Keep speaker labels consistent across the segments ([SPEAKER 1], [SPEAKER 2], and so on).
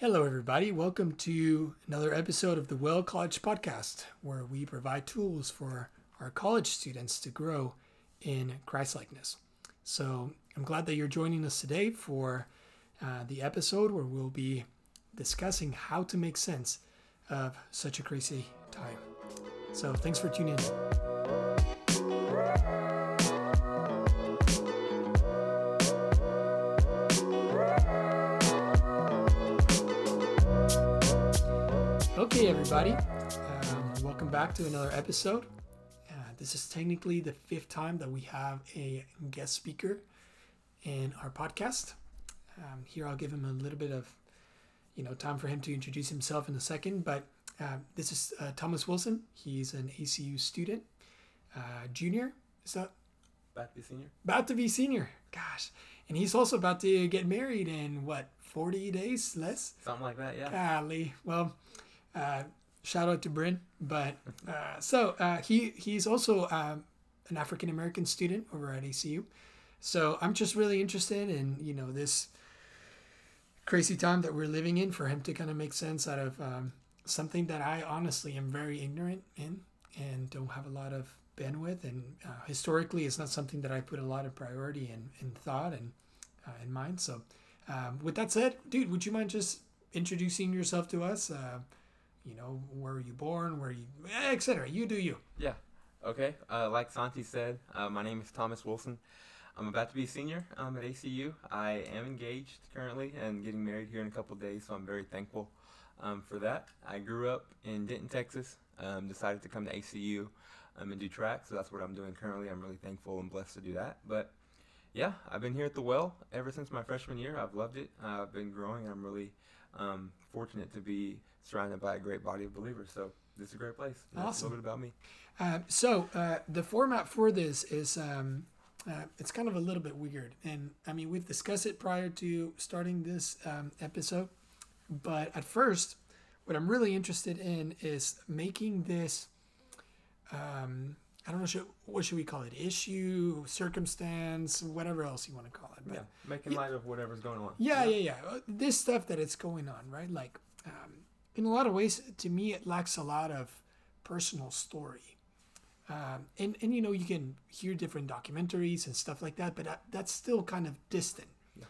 [SPEAKER 1] Hello, everybody. Welcome to another episode of the Well College Podcast, where we provide tools for our college students to grow in Christlikeness. So I'm glad that you're joining us today for uh, the episode where we'll be discussing how to make sense of such a crazy time. So thanks for tuning in. Okay, everybody, um, welcome back to another episode. Uh, this is technically the fifth time that we have a guest speaker in our podcast. Um, here, I'll give him a little bit of, you know, time for him to introduce himself in a second. But uh, this is uh, Thomas Wilson. He's an ACU student, uh, junior. Is that
[SPEAKER 2] About to be senior?
[SPEAKER 1] about to be senior? Gosh, and he's also about to get married in what forty days less.
[SPEAKER 2] Something like that, yeah.
[SPEAKER 1] Golly. Well, uh, shout out to Bryn. But uh, so uh, he he's also um, an African American student over at ACU. So I'm just really interested in you know this crazy time that we're living in for him to kind of make sense out of um, something that I honestly am very ignorant in and don't have a lot of bandwidth. And uh, historically, it's not something that I put a lot of priority in, in thought and uh, in mind. So um, with that said, dude, would you mind just introducing yourself to us? You know, where were you born? Where you, etc. You do you.
[SPEAKER 2] Yeah. Okay. Uh, like Santi said, uh, my name is Thomas Wilson. I'm about to be a senior um, at ACU. I am engaged currently and getting married here in a couple days, so I'm very thankful um, for that. I grew up in Denton, Texas. Um, decided to come to ACU um, and do track, so that's what I'm doing currently. I'm really thankful and blessed to do that. But yeah, I've been here at the Well ever since my freshman year. I've loved it. I've been growing. I'm really um, fortunate to be surrounded by a great body of believers. So this is a great place. That's
[SPEAKER 1] Awesome.
[SPEAKER 2] a little bit about me.
[SPEAKER 1] Uh, so uh, the format for this is um, uh, it's kind of a little bit weird, and I mean we've discussed it prior to starting this um, episode, but at first, what I'm really interested in is making this. Um, I don't know should, what should we call it issue circumstance whatever else you want to call it but
[SPEAKER 2] Yeah, making light of whatever's going on.
[SPEAKER 1] yeah, yeah, yeah. Uh, This stuff that it's going on, right? Like, um, in a lot of ways, to me, it lacks a lot of personal story. Um, and, and, you know, you can hear different documentaries and stuff like that, but that, that's still kind of distant.
[SPEAKER 2] Yeah.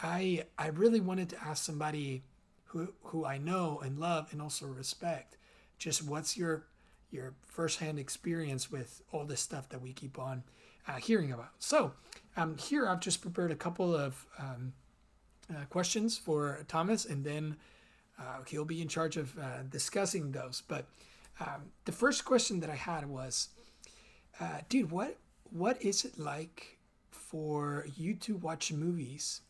[SPEAKER 1] I, I really wanted to ask somebody who, who I know and love and also respect just what's your, your firsthand experience with all this stuff that we keep on uh, hearing about. So, um, here I've just prepared a couple of um, uh, questions for Thomas, and then uh, he'll be in charge of uh, discussing those. But um, the first question that I had was, uh, dude, what what is it like for you to watch movies,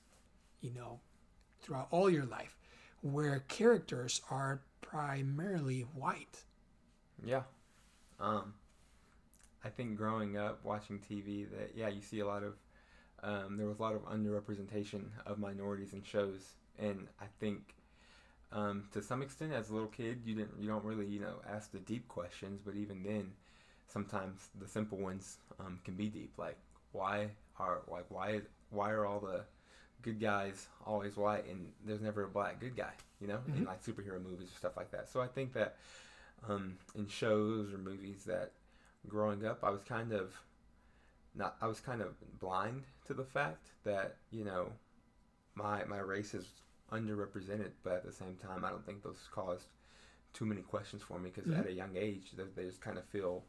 [SPEAKER 1] you know, throughout all your life, where characters are primarily white?
[SPEAKER 2] Yeah. Um, I think growing up watching TV, that yeah, you see a lot of um, there was a lot of underrepresentation of minorities in shows, and I think um, to some extent, as a little kid, you didn't you don't really you know ask the deep questions, but even then, sometimes the simple ones um, can be deep. Like why are like why why are all the good guys always white and there's never a black good guy? You know, in
[SPEAKER 1] Mhm.
[SPEAKER 2] like superhero movies or stuff like that. So I think that um, in shows or movies that growing up I was kind of not I was kind of blind to the fact that you know my my race is underrepresented, but at the same time I don't think those caused too many questions for me because
[SPEAKER 1] Mhm.
[SPEAKER 2] at a young age they, they just kind of feel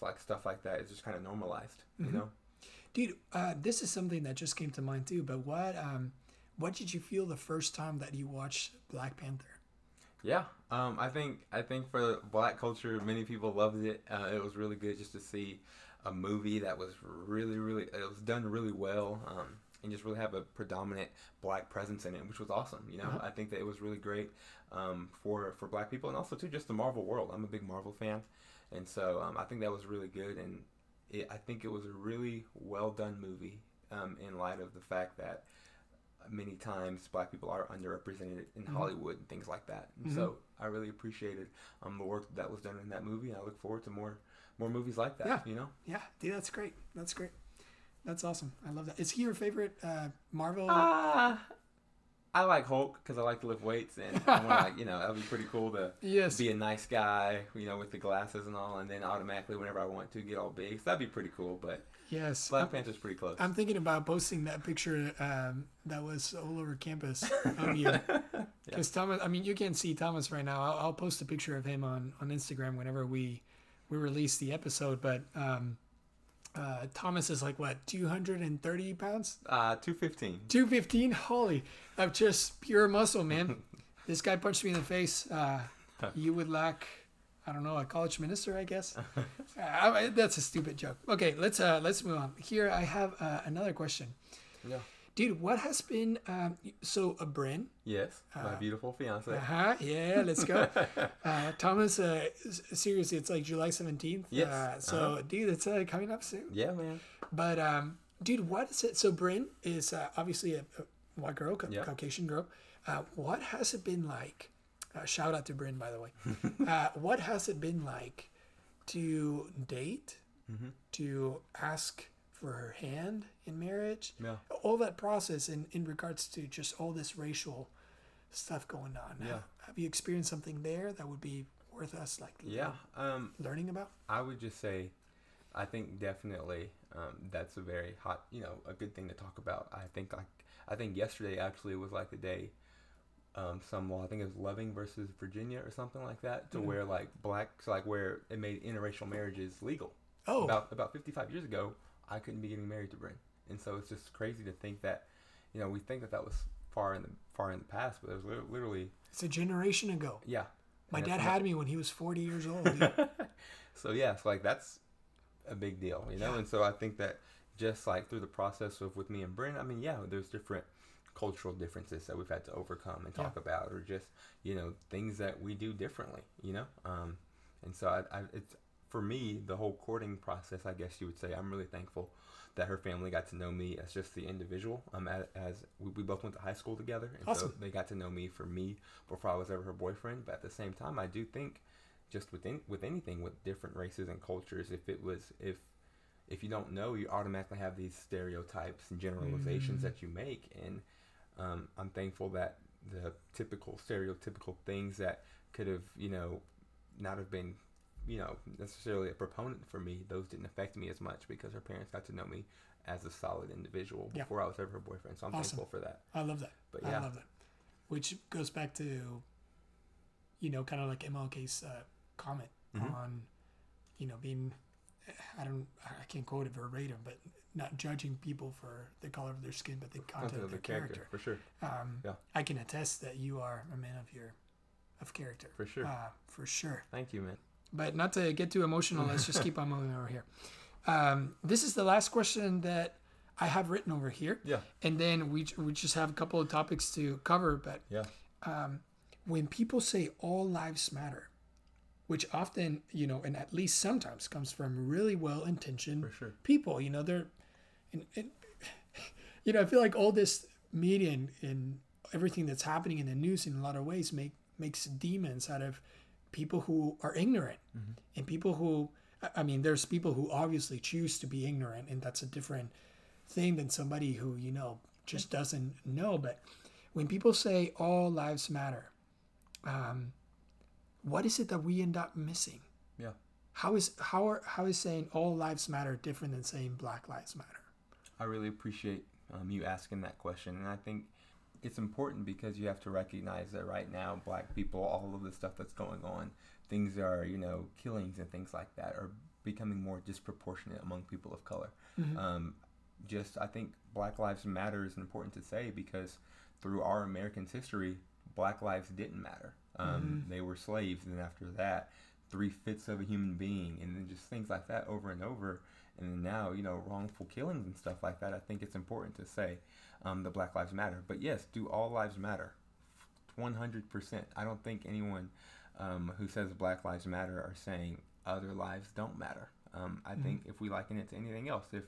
[SPEAKER 2] like stuff like that is just kind of normalized,
[SPEAKER 1] Mhm.
[SPEAKER 2] you know.
[SPEAKER 1] Dude, uh, this is something that just came to mind too. But what um, what did you feel the first time that you watched Black Panther?
[SPEAKER 2] Yeah, um, I think I think for black culture, many people loved it. Uh, it was really good just to see a movie that was really, really it was done really well, um, and just really have a predominant black presence in it, which was awesome. You know,
[SPEAKER 1] Uh-huh.
[SPEAKER 2] I think that it was really great um, for for black people, and also too just the Marvel world. I'm a big Marvel fan, and so um, I think that was really good, and it, I think it was a really well done movie um, in light of the fact that many times black people are underrepresented in
[SPEAKER 1] Mhm.
[SPEAKER 2] Hollywood and things like that.
[SPEAKER 1] Mhm.
[SPEAKER 2] So I really appreciated um, the work that was done in that movie, and I look forward to more more movies like that.
[SPEAKER 1] Yeah.
[SPEAKER 2] You know.
[SPEAKER 1] Yeah, dude, that's great. That's great. That's awesome. I love that. Is he your favorite uh, Marvel?
[SPEAKER 2] Ah, I like Hulk because I like to lift weights, and I want to, like you know that'd be pretty cool to
[SPEAKER 1] Yes.
[SPEAKER 2] be a nice guy, you know, with the glasses and all, and then automatically whenever I want to get all big. So that'd be pretty cool. But
[SPEAKER 1] Yes.
[SPEAKER 2] Black
[SPEAKER 1] I'm,
[SPEAKER 2] Panther's pretty close.
[SPEAKER 1] I'm thinking about posting that picture um, that was all over campus of you. Because Thomas, I mean, you can't see Thomas right now. I'll, I'll post a picture of him on, on Instagram whenever we we release the episode. But um, uh, Thomas is like what 230 pounds,
[SPEAKER 2] Uh, two fifteen.
[SPEAKER 1] 215. Holy, I'm just pure muscle, man. this guy punched me in the face. Uh, you would lack. I don't know, a college minister, I guess. uh, I- that's a stupid joke. Okay, let's uh, let's move on. Here, I have uh, another question,
[SPEAKER 2] Yeah.
[SPEAKER 1] Dude. What has been um, so a Bryn?
[SPEAKER 2] Yes, my beautiful fiance.
[SPEAKER 1] Uh huh. Yeah, let's go. uh, Thomas, uh, seriously, it's like July 17th.
[SPEAKER 2] Yes,
[SPEAKER 1] Uh, so,
[SPEAKER 2] uh-huh.
[SPEAKER 1] dude, it's uh, coming up soon.
[SPEAKER 2] Yeah, man.
[SPEAKER 1] But, um, dude, what is it? So, Bryn is uh, obviously a, a white girl, ca-
[SPEAKER 2] Yeah.
[SPEAKER 1] Caucasian girl. Uh, what has it been like? Uh, shout out to Bryn, by the way. uh, what has it been like to date,
[SPEAKER 2] Mm-hmm.
[SPEAKER 1] to ask for her hand in marriage?
[SPEAKER 2] Yeah.
[SPEAKER 1] All that process in, in regards to just all this racial stuff going on.
[SPEAKER 2] Yeah.
[SPEAKER 1] Have you experienced something there that would be worth us like
[SPEAKER 2] Yeah. Um,
[SPEAKER 1] learning about?
[SPEAKER 2] I would just say, I think definitely um, that's a very hot, you know, a good thing to talk about. I think like I think yesterday actually was like the day. Um, some law, I think it was Loving versus Virginia or something like that, to
[SPEAKER 1] Mhm.
[SPEAKER 2] where like blacks, like where it made interracial marriages legal.
[SPEAKER 1] Oh,
[SPEAKER 2] About about 55 years ago, I couldn't be getting married to Bryn, and so it's just crazy to think that, you know, we think that that was far in the far in the past, but it was literally,
[SPEAKER 1] it's a generation ago.
[SPEAKER 2] yeah.
[SPEAKER 1] My dad had me when he was 40 years old.
[SPEAKER 2] so yeah, so like that's a big deal, you know.
[SPEAKER 1] Yeah.
[SPEAKER 2] And so I think that just like through the process of with me and Bryn, I mean, yeah, there's different cultural differences that we've had to overcome and talk about, or just you know things that we do differently, you know. Um, and so I, I, it's for me the whole courting process. I guess you would say I'm really thankful that her family got to know me as just the individual. Um, as, as we, we both went to high school together, and
[SPEAKER 1] Awesome.
[SPEAKER 2] so they got to know me for me before I was ever her boyfriend. But at the same time, I do think just with any, with anything with different races and cultures, if it was if if you don't know, you automatically have these stereotypes and generalizations
[SPEAKER 1] Mm.
[SPEAKER 2] that you make, and um, I'm thankful that the typical stereotypical things that could have you know not have been you know necessarily a proponent for me those didn't affect me as much because her parents got to know me as a solid individual
[SPEAKER 1] Yeah.
[SPEAKER 2] before I was ever her boyfriend so I'm
[SPEAKER 1] Awesome.
[SPEAKER 2] thankful for that
[SPEAKER 1] I love that.
[SPEAKER 2] but
[SPEAKER 1] I love that. Which goes back to, you know, kind of like MLK's uh, comment
[SPEAKER 2] Mhm.
[SPEAKER 1] on, you know, being, I don't, I can't quote it verbatim, but not judging people for the color of their skin, but the content of their
[SPEAKER 2] the
[SPEAKER 1] character.
[SPEAKER 2] for sure
[SPEAKER 1] Um,
[SPEAKER 2] Yeah.
[SPEAKER 1] I can attest that you are a man of your, of character.
[SPEAKER 2] for sure
[SPEAKER 1] Uh, for sure.
[SPEAKER 2] thank you man
[SPEAKER 1] But not to get too emotional, let's just keep on moving over here. Um, this is the last question that I have written over here.
[SPEAKER 2] yeah
[SPEAKER 1] And then we, we just have a couple of topics to cover. But
[SPEAKER 2] yeah
[SPEAKER 1] um, when people say all lives matter, which often, you know, and at least sometimes comes from really well intentioned
[SPEAKER 2] sure
[SPEAKER 1] people, you know, they're, and, and, you know, I feel like all this media and, and everything that's happening in the news in a lot of ways make makes demons out of people who are ignorant and people who, I- I mean, there's people who obviously choose to be ignorant, and that's a different thing than somebody who, you know, just doesn't know. But when people say all lives matter, um, what is it that we end up missing?
[SPEAKER 2] yeah
[SPEAKER 1] How is how are how is saying all lives matter different than saying Black Lives Matter?
[SPEAKER 2] I really appreciate um, you asking that question, and I think it's important because you have to recognize that right now, black people, all of the stuff that's going on, things are, you know, killings and things like that are becoming more disproportionate among people of color. Um, just, I think Black Lives Matter is important to say because through our American's history, Black lives didn't matter. Um, They were slaves, and then after that, three fifths of a human being, and then just things like that over and over. And now, you know, wrongful killings and stuff like that. I think it's important to say um, that Black Lives Matter. But yes, do all lives matter? 100%. I don't think anyone um, who says Black Lives Matter are saying other lives don't matter. Um, I think if we liken it to anything else, if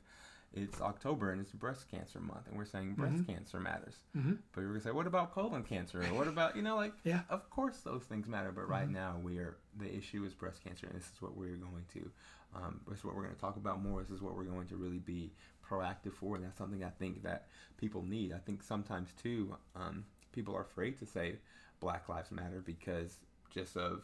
[SPEAKER 2] it's October and it's breast cancer month and we're saying breast cancer matters,
[SPEAKER 1] Mm-hmm.
[SPEAKER 2] but we're gonna say, what about colon cancer? Or what about, you know, like,
[SPEAKER 1] Yeah.
[SPEAKER 2] of course those things matter. But right now, we are the issue is breast cancer, and this is what we're going to, um, this is what we're going to talk about more. This is what we're going to really be proactive for, and that's something I think that people need. I think sometimes too, um, people are afraid to say Black Lives Matter because just of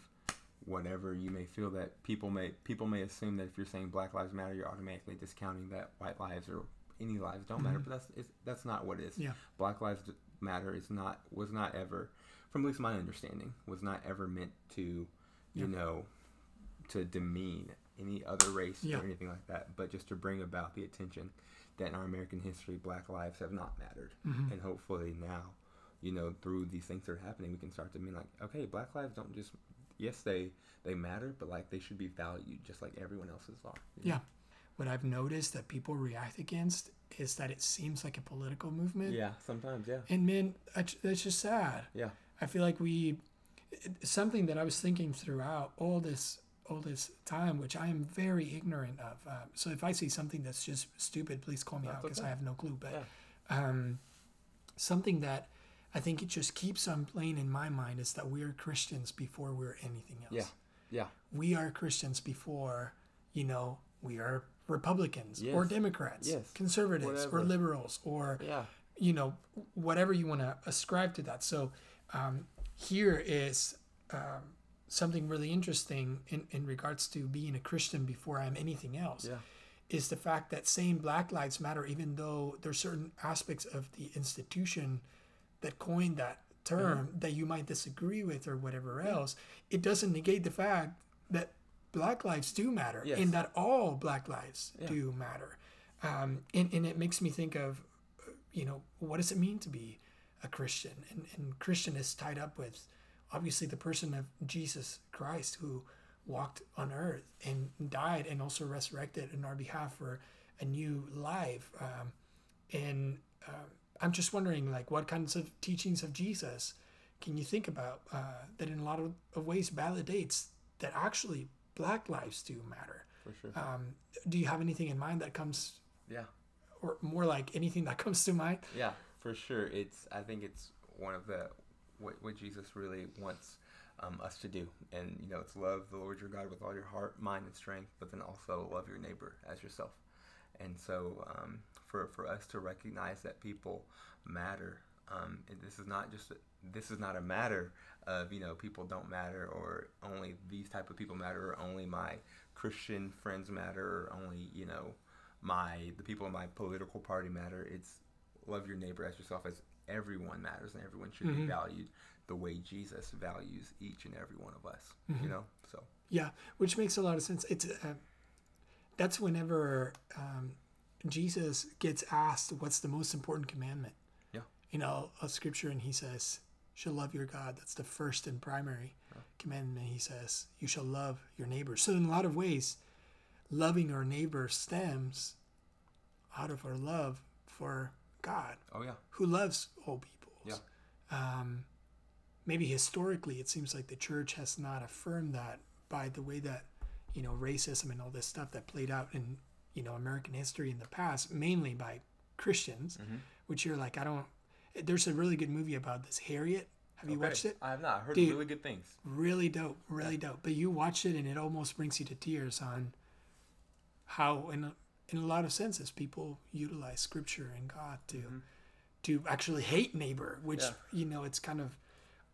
[SPEAKER 2] whatever you may feel that people may people may assume that if you're saying Black Lives Matter, you're automatically discounting that white lives or any lives don't matter. But that's it's, that's not what it is.
[SPEAKER 1] Yeah.
[SPEAKER 2] Black Lives Matter is not was not ever, from at least my understanding, was not ever meant to, you
[SPEAKER 1] Yeah.
[SPEAKER 2] know, to demean any other race
[SPEAKER 1] Yeah.
[SPEAKER 2] or anything like that, but just to bring about the attention that in our American history, Black lives have not mattered,
[SPEAKER 1] Mhm.
[SPEAKER 2] and hopefully now, you know, through these things that are happening, we can start to mean like, okay, Black lives don't just yes they they matter, but like they should be valued just like everyone else's are. you know?
[SPEAKER 1] Yeah. What I've noticed that people react against is that it seems like a political movement.
[SPEAKER 2] Yeah. Sometimes. Yeah.
[SPEAKER 1] And man, that's just sad.
[SPEAKER 2] Yeah.
[SPEAKER 1] I feel like we something that I was thinking throughout all this all this time, which I am very ignorant of. Um, so if I see something that's just stupid, please call me
[SPEAKER 2] That's
[SPEAKER 1] out because
[SPEAKER 2] okay.
[SPEAKER 1] I have no clue. But
[SPEAKER 2] Yeah.
[SPEAKER 1] um, something that I think it just keeps on playing in my mind is that we are Christians before we're anything else.
[SPEAKER 2] Yeah. Yeah.
[SPEAKER 1] We are Christians before, you know, we are Republicans or Democrats,
[SPEAKER 2] Yes.
[SPEAKER 1] conservatives or liberals or
[SPEAKER 2] Yeah.
[SPEAKER 1] you know whatever you want to ascribe to that so um, here is um, something really interesting in, in regards to being a christian before i'm anything else
[SPEAKER 2] Yeah.
[SPEAKER 1] is the fact that saying black lives matter even though there's certain aspects of the institution that coined that term
[SPEAKER 2] Mm-hmm.
[SPEAKER 1] that you might disagree with or whatever else it doesn't negate the fact that black lives do matter
[SPEAKER 2] Yes.
[SPEAKER 1] and that all black lives
[SPEAKER 2] Yeah.
[SPEAKER 1] do matter um, and, and it makes me think of you know what does it mean to be a christian and, and christian is tied up with obviously the person of jesus christ who walked on earth and died and also resurrected in our behalf for a new life um, and um, i'm just wondering like what kinds of teachings of jesus can you think about uh, that in a lot of, of ways validates that actually black lives do matter
[SPEAKER 2] For sure.
[SPEAKER 1] um, do you have anything in mind that comes
[SPEAKER 2] yeah.
[SPEAKER 1] or more like anything that comes to mind
[SPEAKER 2] Yeah, for sure. It's I think it's one of the what, what Jesus really wants um, us to do, and you know, it's love the Lord your God with all your heart, mind, and strength, but then also love your neighbor as yourself. And so, um, for for us to recognize that people matter, um, this is not just a, this is not a matter of you know people don't matter or only these type of people matter or only my Christian friends matter or only you know my the people in my political party matter. It's love your neighbor as yourself as everyone matters and everyone should be
[SPEAKER 1] Mhm.
[SPEAKER 2] valued the way Jesus values each and every one of us.
[SPEAKER 1] Mhm.
[SPEAKER 2] You know, so
[SPEAKER 1] Yeah, which makes a lot of sense. It's uh, that's whenever um, Jesus gets asked, "What's the most important commandment?"
[SPEAKER 2] Yeah.
[SPEAKER 1] you know, of Scripture, and he says, "Shall love your God." That's the first and primary
[SPEAKER 2] Yeah.
[SPEAKER 1] commandment. He says, "You shall love your neighbor." So, in a lot of ways, loving our neighbor stems out of our love for God,
[SPEAKER 2] oh yeah,
[SPEAKER 1] who loves all peoples.
[SPEAKER 2] Yeah.
[SPEAKER 1] Um, maybe historically, it seems like the church has not affirmed that by the way that you know racism and all this stuff that played out in you know American history in the past, mainly by Christians.
[SPEAKER 2] Mhm.
[SPEAKER 1] Which you're like, I don't. There's a really good movie about this. Harriet. Have you
[SPEAKER 2] Okay.
[SPEAKER 1] watched it?
[SPEAKER 2] I have not I heard
[SPEAKER 1] Dude.
[SPEAKER 2] really good things.
[SPEAKER 1] Really dope. Really dope. But you watch it and it almost brings you to tears on how, in a, in a lot of senses, people utilize Scripture and God to
[SPEAKER 2] Mhm.
[SPEAKER 1] to actually hate neighbor, which
[SPEAKER 2] Yeah.
[SPEAKER 1] you know it's kind of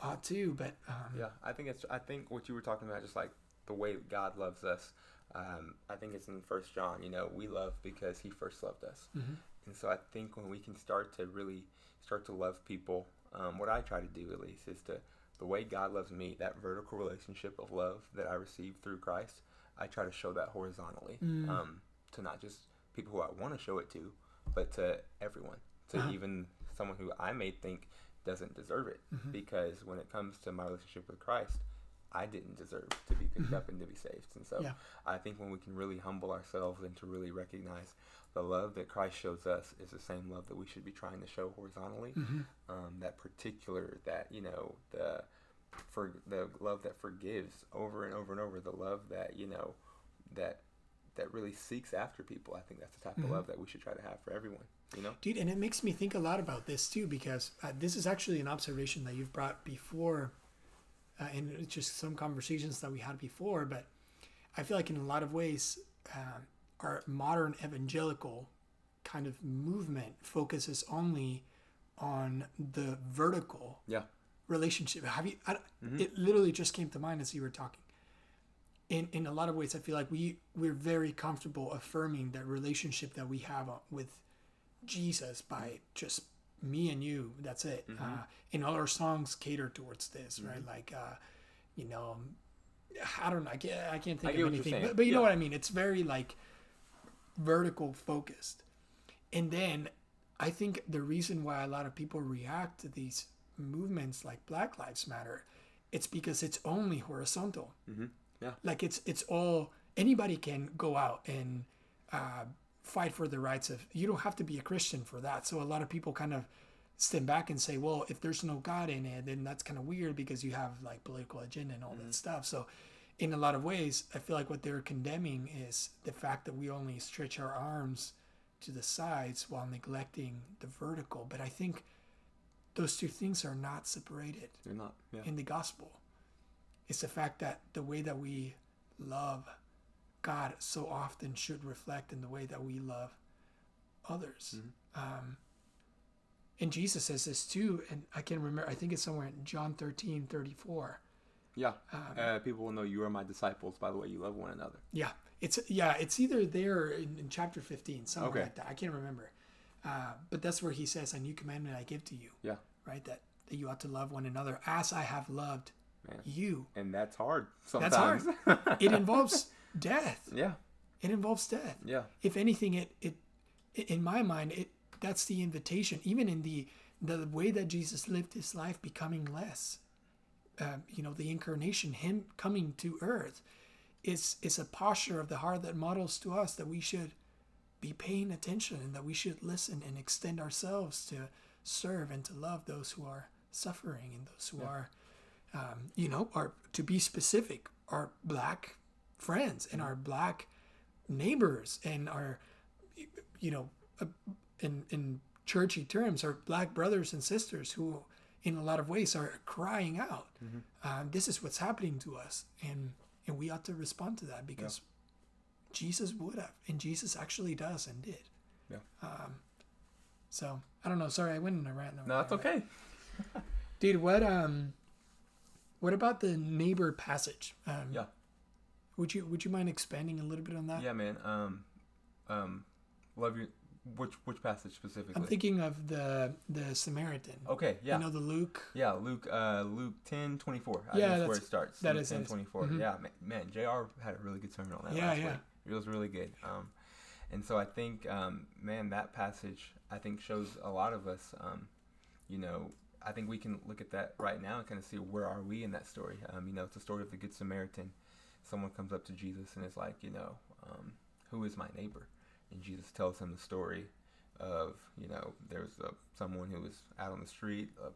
[SPEAKER 1] odd too. But um,
[SPEAKER 2] Yeah, I think it's. I think what you were talking about, just like the way God loves us. Um, I think it's in First John. You know, we love because He first loved us,
[SPEAKER 1] Mhm.
[SPEAKER 2] and so I think when we can start to really start to love people, um, what I try to do at least is to the way God loves me, that vertical relationship of love that I received through Christ. I try to show that horizontally
[SPEAKER 1] Mm.
[SPEAKER 2] um, to not just people who I want to show it to, but to everyone, to
[SPEAKER 1] Uh-huh.
[SPEAKER 2] even someone who I may think doesn't deserve it.
[SPEAKER 1] Mhm.
[SPEAKER 2] Because when it comes to my relationship with Christ, I didn't deserve to be picked
[SPEAKER 1] Mhm.
[SPEAKER 2] up and to be saved. And so
[SPEAKER 1] Yeah.
[SPEAKER 2] I think when we can really humble ourselves and to really recognize the love that Christ shows us is the same love that we should be trying to show horizontally.
[SPEAKER 1] Mhm.
[SPEAKER 2] Um, that particular, that, you know, the for the love that forgives over and over and over, the love that, you know, that that really seeks after people. I think that's the type
[SPEAKER 1] Mhm.
[SPEAKER 2] of love that we should try to have for everyone. You know?
[SPEAKER 1] dude, and it makes me think a lot about this too because uh, this is actually an observation that you've brought before, uh, and it's just some conversations that we had before. But I feel like in a lot of ways, um, our modern evangelical kind of movement focuses only on the vertical
[SPEAKER 2] Yeah.
[SPEAKER 1] relationship. Have you? I,
[SPEAKER 2] Mhm.
[SPEAKER 1] It literally just came to mind as you were talking. In in a lot of ways, I feel like we we're very comfortable affirming that relationship that we have uh, with Jesus by just me and you. That's it. Uh, and all our songs cater towards this, right? Like, uh, you know, I don't know. I can't. I can't think
[SPEAKER 2] I
[SPEAKER 1] of anything. But, but you know what I mean. It's very like vertical focused. And then I think the reason why a lot of people react to these movements like Black Lives Matter, it's because it's only horizontal.
[SPEAKER 2] Mm-hmm. Yeah.
[SPEAKER 1] Like it's it's all anybody can go out and uh, fight for the rights of. You don't have to be a Christian for that. So a lot of people kind of stand back and say, well, if there's no God in it, then that's kind of weird because you have like political agenda and all that stuff. So in a lot of ways, I feel like what they're condemning is the fact that we only stretch our arms to the sides while neglecting the vertical. But I think those two things are not separated
[SPEAKER 2] They're not. Yeah.
[SPEAKER 1] in the gospel. It's the fact that the way that we love God so often should reflect in the way that we love others. Um, and Jesus says this too, and I can't remember, I think it's somewhere in John 13 34.
[SPEAKER 2] Yeah.
[SPEAKER 1] Um,
[SPEAKER 2] uh, people will know you are my disciples by the way you love one another.
[SPEAKER 1] Yeah, it's yeah, it's either there in, in chapter fifteen, somewhere
[SPEAKER 2] Okay.
[SPEAKER 1] like that. I can't remember, uh, but that's where he says, "A new commandment I give to you."
[SPEAKER 2] Yeah.
[SPEAKER 1] right. That that you ought to love one another as I have loved
[SPEAKER 2] Man.
[SPEAKER 1] you.
[SPEAKER 2] And that's hard
[SPEAKER 1] That's hard. It involves death.
[SPEAKER 2] yeah.
[SPEAKER 1] It involves death.
[SPEAKER 2] Yeah.
[SPEAKER 1] If anything, it it in my mind, it that's the invitation. Even in the the way that Jesus lived his life, becoming less. Uh, you know, the incarnation, him coming to earth, is is a posture of the heart that models to us that we should be paying attention and that we should listen and extend ourselves to serve and to love those who are suffering and those who are, um, you know, are to be specific, our black friends and our black neighbors and our, you know, uh, in in churchy terms, our black brothers and sisters who, in a lot of ways, are crying out. Um, this is what's happening to us, and and we ought to respond to that because Jesus would have, and Jesus actually does and did.
[SPEAKER 2] Yeah.
[SPEAKER 1] Um, so I don't know. Sorry, I went in a rant.
[SPEAKER 2] No,
[SPEAKER 1] that's
[SPEAKER 2] okay.
[SPEAKER 1] dude. What um, what about the neighbor passage? Um,
[SPEAKER 2] Yeah.
[SPEAKER 1] Would you would you mind expanding a little bit on that?
[SPEAKER 2] Yeah, man. Um, um, love your which which passage specifically?
[SPEAKER 1] I'm thinking of the the Samaritan.
[SPEAKER 2] okay, yeah,
[SPEAKER 1] You know the Luke.
[SPEAKER 2] yeah. Luke, uh, Luke ten twenty four. I
[SPEAKER 1] Yeah,
[SPEAKER 2] think that's where it starts.
[SPEAKER 1] that
[SPEAKER 2] Luke
[SPEAKER 1] is-
[SPEAKER 2] ten
[SPEAKER 1] that is.
[SPEAKER 2] twenty four.
[SPEAKER 1] Mhm.
[SPEAKER 2] Yeah, man, man. Jr. had a really good sermon on that
[SPEAKER 1] Yeah,
[SPEAKER 2] last
[SPEAKER 1] yeah.
[SPEAKER 2] week. It was really good. Um, and so I think, um, man, that passage I think shows a lot of us. Um, you know, I think we can look at that right now and kind of see where are we in that story. Um, you know, it's the story of the Good Samaritan. Someone comes up to Jesus and is like, you know, um, who is my neighbor? And Jesus tells him the story of, you know, there's a, someone who was out on the street, a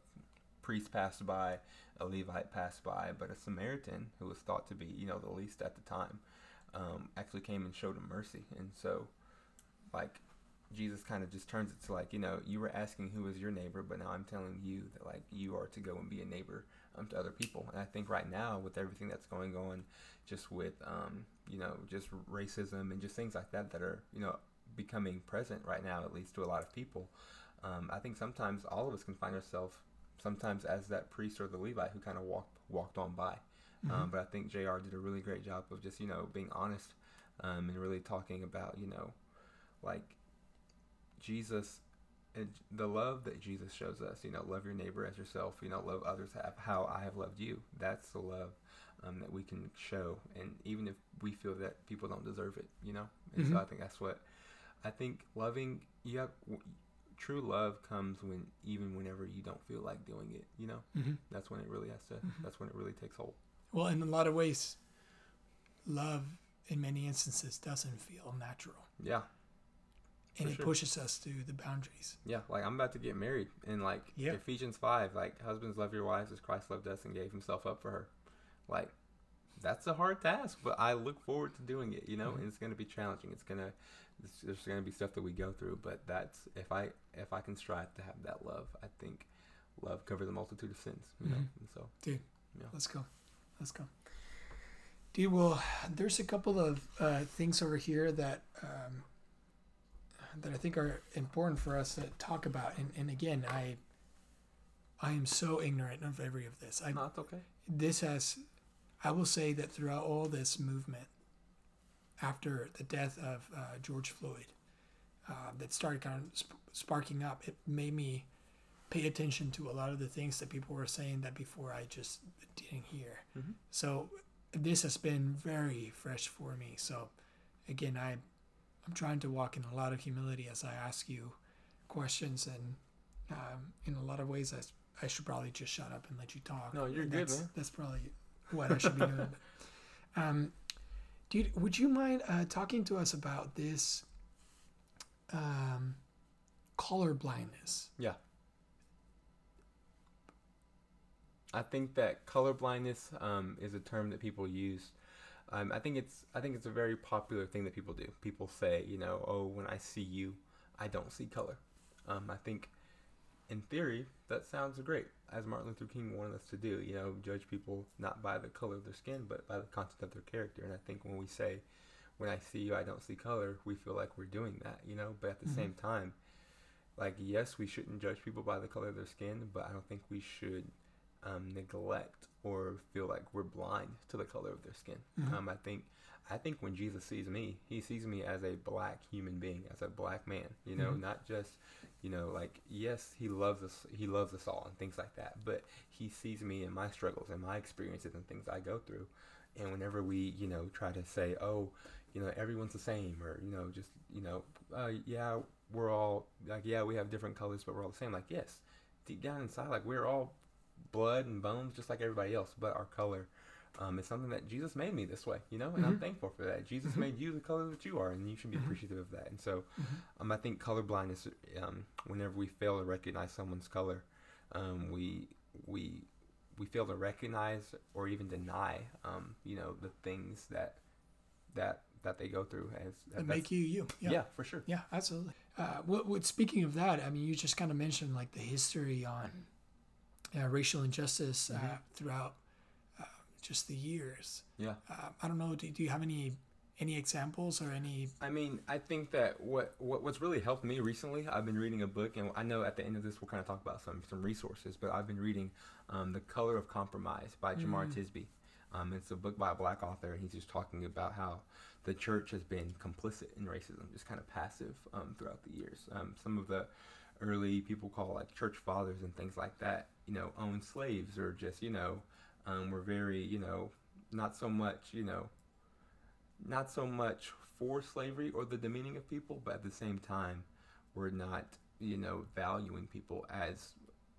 [SPEAKER 2] priest passed by, a Levite passed by, but a Samaritan who was thought to be, you know, the least at the time, um, actually came and showed him mercy. And so, like, Jesus kind of just turns it to like, you know, you were asking who is your neighbor, but now I'm telling you that like you are to go and be a neighbor um, to other people. And I think right now with everything that's going on, just with um, you know, just racism and just things like that that are you know becoming present right now, at least to a lot of people. Um, I think sometimes all of us can find ourselves sometimes as that priest or the Levite who kind of walked walked on by. Um, but I think Jr. did a really great job of just you know being honest um, and really talking about you know like Jesus and the love that Jesus shows us, you know, love your neighbor as yourself, you know, love others how I have loved you. That's the love um, that we can show, and even if we feel that people don't deserve it, you know. And so
[SPEAKER 1] Mhm.
[SPEAKER 2] I think that's what I think. Loving you have w- true love comes when even whenever you don't feel like doing it, you know.
[SPEAKER 1] hmm
[SPEAKER 2] That's when it really has to. That's when it really takes hold.
[SPEAKER 1] Well, in a lot of ways, love in many instances doesn't feel natural,
[SPEAKER 2] Yeah,
[SPEAKER 1] and
[SPEAKER 2] For
[SPEAKER 1] it
[SPEAKER 2] sure.
[SPEAKER 1] pushes us to the boundaries.
[SPEAKER 2] yeah. Like I'm about to get married, and like
[SPEAKER 1] Yeah.
[SPEAKER 2] Ephesians five, like husbands love your wives as Christ loved us and gave Himself up for her. Like that's a hard task, but I look forward to doing it. You know,
[SPEAKER 1] Mhm.
[SPEAKER 2] and it's going to be challenging. It's gonna there's going to be stuff that we go through, but that's if I if I can strive to have that love, I think love covers a multitude of sins. You know,
[SPEAKER 1] Mhm.
[SPEAKER 2] and so
[SPEAKER 1] Let's go. Let's go. Dude, well, there's a couple of uh, things over here that um, that I think are important for us to talk about. And, and again, I I am so ignorant of every of this. I
[SPEAKER 2] No, it's okay.
[SPEAKER 1] this has i will say that throughout all this movement after the death of uh, george floyd uh, that started kind of sp- sparking up it made me pay attention to a lot of the things that people were saying that before i just didn't hear
[SPEAKER 2] Mhm.
[SPEAKER 1] so this has been very fresh for me so again i i'm trying to walk in a lot of humility as i ask you questions and um, in a lot of ways I, I should probably just shut up and let you talk
[SPEAKER 2] No, you're good,
[SPEAKER 1] that's,
[SPEAKER 2] man.
[SPEAKER 1] That's probably what I should be doing. Um, dude, would you mind uh, talking to us about this um, color blindness?
[SPEAKER 2] Yeah. I think that color blindness um, is a term that people use. Um, I think it's I think it's a very popular thing that people do. People say, you know, oh, when I see you, I don't see color. Um, I think, in theory, that sounds great, as Martin Luther King wanted us to do. You know, judge people not by the color of their skin, but by the content of their character. And I think when we say, when I see you, I don't see color, we feel like we're doing that. You know, but at the
[SPEAKER 1] Mhm.
[SPEAKER 2] same time, like yes, we shouldn't judge people by the color of their skin, but I don't think we should um, neglect or feel like we're blind to the color of their skin.
[SPEAKER 1] Mhm.
[SPEAKER 2] Um, I think I think when Jesus sees me, he sees me as a black human being, as a black man. You know,
[SPEAKER 1] Mhm.
[SPEAKER 2] not just you know like yes, he loves us, he loves us all and things like that, but he sees me and my struggles and my experiences and things I go through. And whenever we you know try to say oh you know everyone's the same or you know just you know uh, yeah we're all like yeah we have different colors but we're all the same like yes deep down inside like we're all blood and bones just like everybody else but our color um, is something that jesus made me this way you know and i'm
[SPEAKER 1] Mhm.
[SPEAKER 2] thankful for that jesus made you the color that you are and you should be
[SPEAKER 1] Mhm.
[SPEAKER 2] appreciative of that and so
[SPEAKER 1] Mhm.
[SPEAKER 2] um, i think color blindness um, whenever we fail to recognize someone's color um, we we we fail to recognize or even deny um, you know the things that that that they go through as,
[SPEAKER 1] That make you you.
[SPEAKER 2] yeah. for sure
[SPEAKER 1] Yeah, absolutely. Uh, what, what, speaking of that, I mean, you just kind of mentioned like the history on uh, racial injustice uh,
[SPEAKER 2] Mhm.
[SPEAKER 1] throughout uh, just the years.
[SPEAKER 2] yeah
[SPEAKER 1] Uh, I don't know. Do, do you have any any examples or any?
[SPEAKER 2] I mean, I think that what, what what's really helped me recently, I've been reading a book, and I know at the end of this we'll kind of talk about some some resources, but I've been reading um, "The Color of Compromise" by Jemar
[SPEAKER 1] Mm.
[SPEAKER 2] Tisby. Um, it's a book by a black author, and he's just talking about how the church has been complicit in racism, just kind of passive um, throughout the years. Um, some of the early people call like church fathers and things like that, you know, owned slaves or just you know, um, were very you know, not so much you know not so much for slavery or the demeaning of people, but at the same time, we're not, you know, valuing people as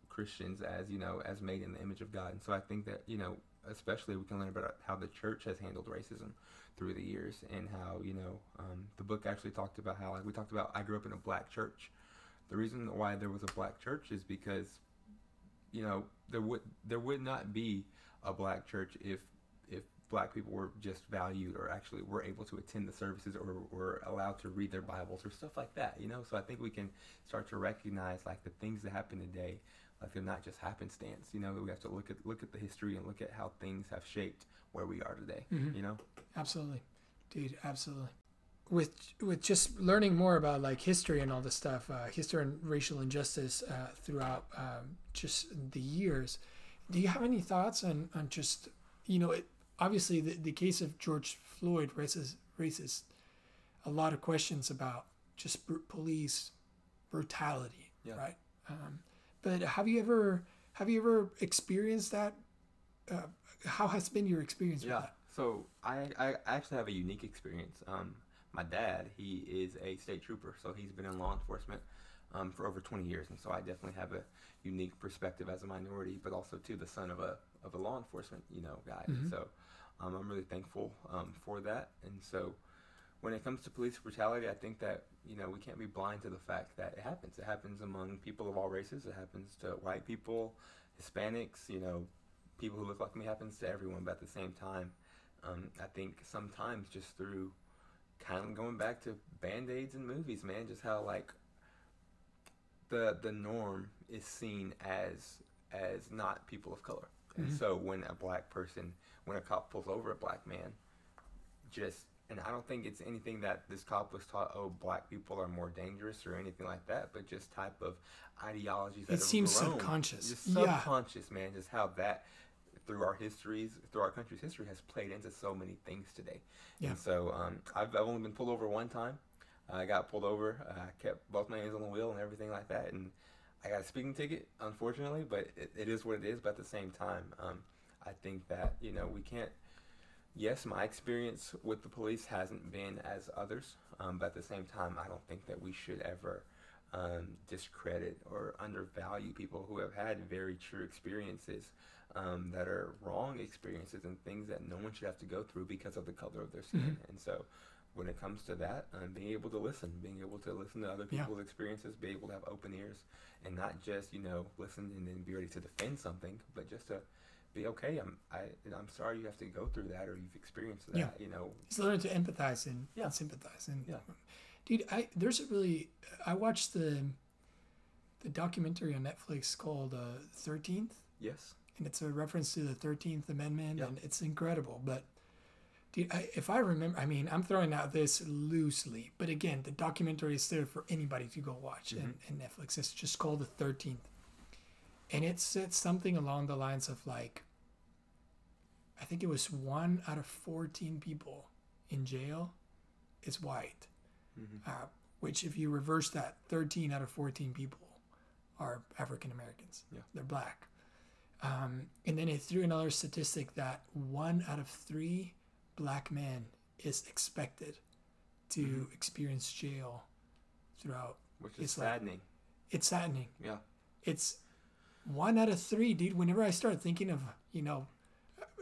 [SPEAKER 2] Christians, as, you know, as made in the image of God. And so I think that, you know, especially we can learn about how the church has handled racism through the years and how, you know, um, the book actually talked about how, like, we talked about, I grew up in a black church. The reason why there was a black church is because, you know, there would there would not be a black church if if black people were just valued or actually were able to attend the services or were allowed to read their Bibles or stuff like that, you know? So I think we can start to recognize like the things that happen today, like they're not just happenstance, you know, we have to look at look at the history and look at how things have shaped where we are today,
[SPEAKER 1] Mhm.
[SPEAKER 2] you know?
[SPEAKER 1] Absolutely, dude. Absolutely. With with just learning more about like history and all this stuff, uh, history and racial injustice uh, throughout um, just the years. Do you have any thoughts on, on just you know it, obviously the, the case of George Floyd raises raises a lot of questions about just br- police brutality,
[SPEAKER 2] Yeah.
[SPEAKER 1] right? Um, but have you ever have you ever experienced that? Uh, how has been your experience
[SPEAKER 2] Yeah.
[SPEAKER 1] with that?
[SPEAKER 2] So I, I actually have a unique experience. Um, my dad, he is a state trooper, so he's been in law enforcement um, for over 20 years, and so I definitely have a unique perspective as a minority, but also to the son of a of a law enforcement, you know, guy.
[SPEAKER 1] Mhm.
[SPEAKER 2] So um, I'm really thankful um, for that, and so when it comes to police brutality, I think that you know we can't be blind to the fact that it happens. It happens among people of all races. It happens to white people, Hispanics, you know, people who look like me. It happens to everyone, but at the same time, um, I think sometimes just through kind of going back to band aids and movies, man, just how like the the norm is seen as as not people of color. And
[SPEAKER 1] Mhm.
[SPEAKER 2] so when a black person, when a cop pulls over a black man, just and I don't think it's anything that this cop was taught. Oh, black people are more dangerous or anything like that, but just type of ideologies. That
[SPEAKER 1] It seems
[SPEAKER 2] grown.
[SPEAKER 1] subconscious.
[SPEAKER 2] Just
[SPEAKER 1] Yeah.
[SPEAKER 2] subconscious, man. Just how that through our histories, through our country's history, has played into so many things today.
[SPEAKER 1] Yeah.
[SPEAKER 2] And so um, I've, I've only been pulled over one time. I got pulled over. I kept both my hands on the wheel and everything like that, and I got a speeding ticket, unfortunately. But it, it is what it is. But at the same time, um, I think that you know we can't. Yes, my experience with the police hasn't been as others, um, but at the same time, I don't think that we should ever um, discredit or undervalue people who have had very true experiences um, that are wrong experiences and things that no one should have to go through because of the color of their skin. And so, when it comes to that, um, being able to listen, being able to listen to other
[SPEAKER 1] Yeah.
[SPEAKER 2] people's experiences, be able to have open ears, and not just you know listen and then be ready to defend something, but just to be okay. I'm I I'm sorry you have to go through that or you've experienced that.
[SPEAKER 1] Yeah.
[SPEAKER 2] You know.
[SPEAKER 1] Just learn to empathize and,
[SPEAKER 2] Yeah.
[SPEAKER 1] and sympathize. And
[SPEAKER 2] Yeah.
[SPEAKER 1] dude, I there's a really I watched the the documentary on Netflix called uh, Thirteenth,
[SPEAKER 2] Yes.
[SPEAKER 1] And it's a reference to the Thirteenth Amendment, and it's incredible. But dude, I, if I remember, I mean, I'm throwing out this loosely, but again, the documentary is there for anybody to go watch, and, and Netflix. It's just called the Thirteenth, and it said something along the lines of like, I think it was one out of fourteen people in jail is white,
[SPEAKER 2] Mhm.
[SPEAKER 1] uh, which if you reverse that, thirteen out of fourteen people are African Americans.
[SPEAKER 2] Yeah.
[SPEAKER 1] they're black. Um, and then it threw another statistic that one out of three black men is expected to
[SPEAKER 2] Mm-hmm.
[SPEAKER 1] experience jail throughout.
[SPEAKER 2] Which is
[SPEAKER 1] It's like-
[SPEAKER 2] saddening.
[SPEAKER 1] It's saddening.
[SPEAKER 2] yeah.
[SPEAKER 1] It's one out of three, dude. Whenever I start thinking of, you know,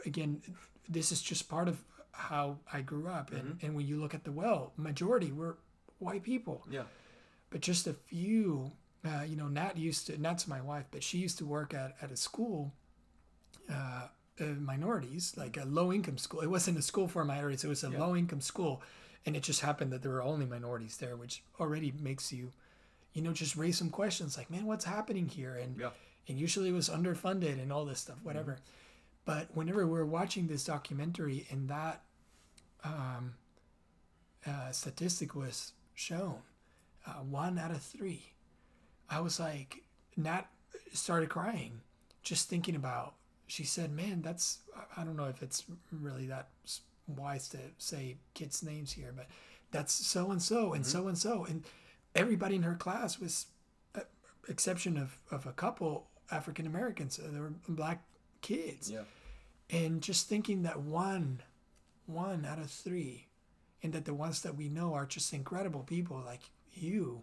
[SPEAKER 1] again, this is just part of how I grew up. And,
[SPEAKER 2] Mm-hmm.
[SPEAKER 1] and when you look at the well, majority were white people.
[SPEAKER 2] Yeah.
[SPEAKER 1] but just a few uh, you know nat used to nat's my wife but she used to work at, at a school uh, uh, minorities like a low income school it wasn't a school for minorities it was a
[SPEAKER 2] Yeah.
[SPEAKER 1] low income school and it just happened that there were only minorities there which already makes you you know just raise some questions like man what's happening here and
[SPEAKER 2] Yeah.
[SPEAKER 1] and usually it was underfunded and all this stuff whatever but whenever we're watching this documentary and that um, uh, statistic was shown uh, one out of three i was like nat started crying just thinking about she said man that's i don't know if it's really that wise to say kids names here but that's so and so and so and so and everybody in her class was uh, exception of, of a couple african americans uh, there were black kids.
[SPEAKER 2] Yeah.
[SPEAKER 1] and just thinking that one one out of three and that the ones that we know are just incredible people like you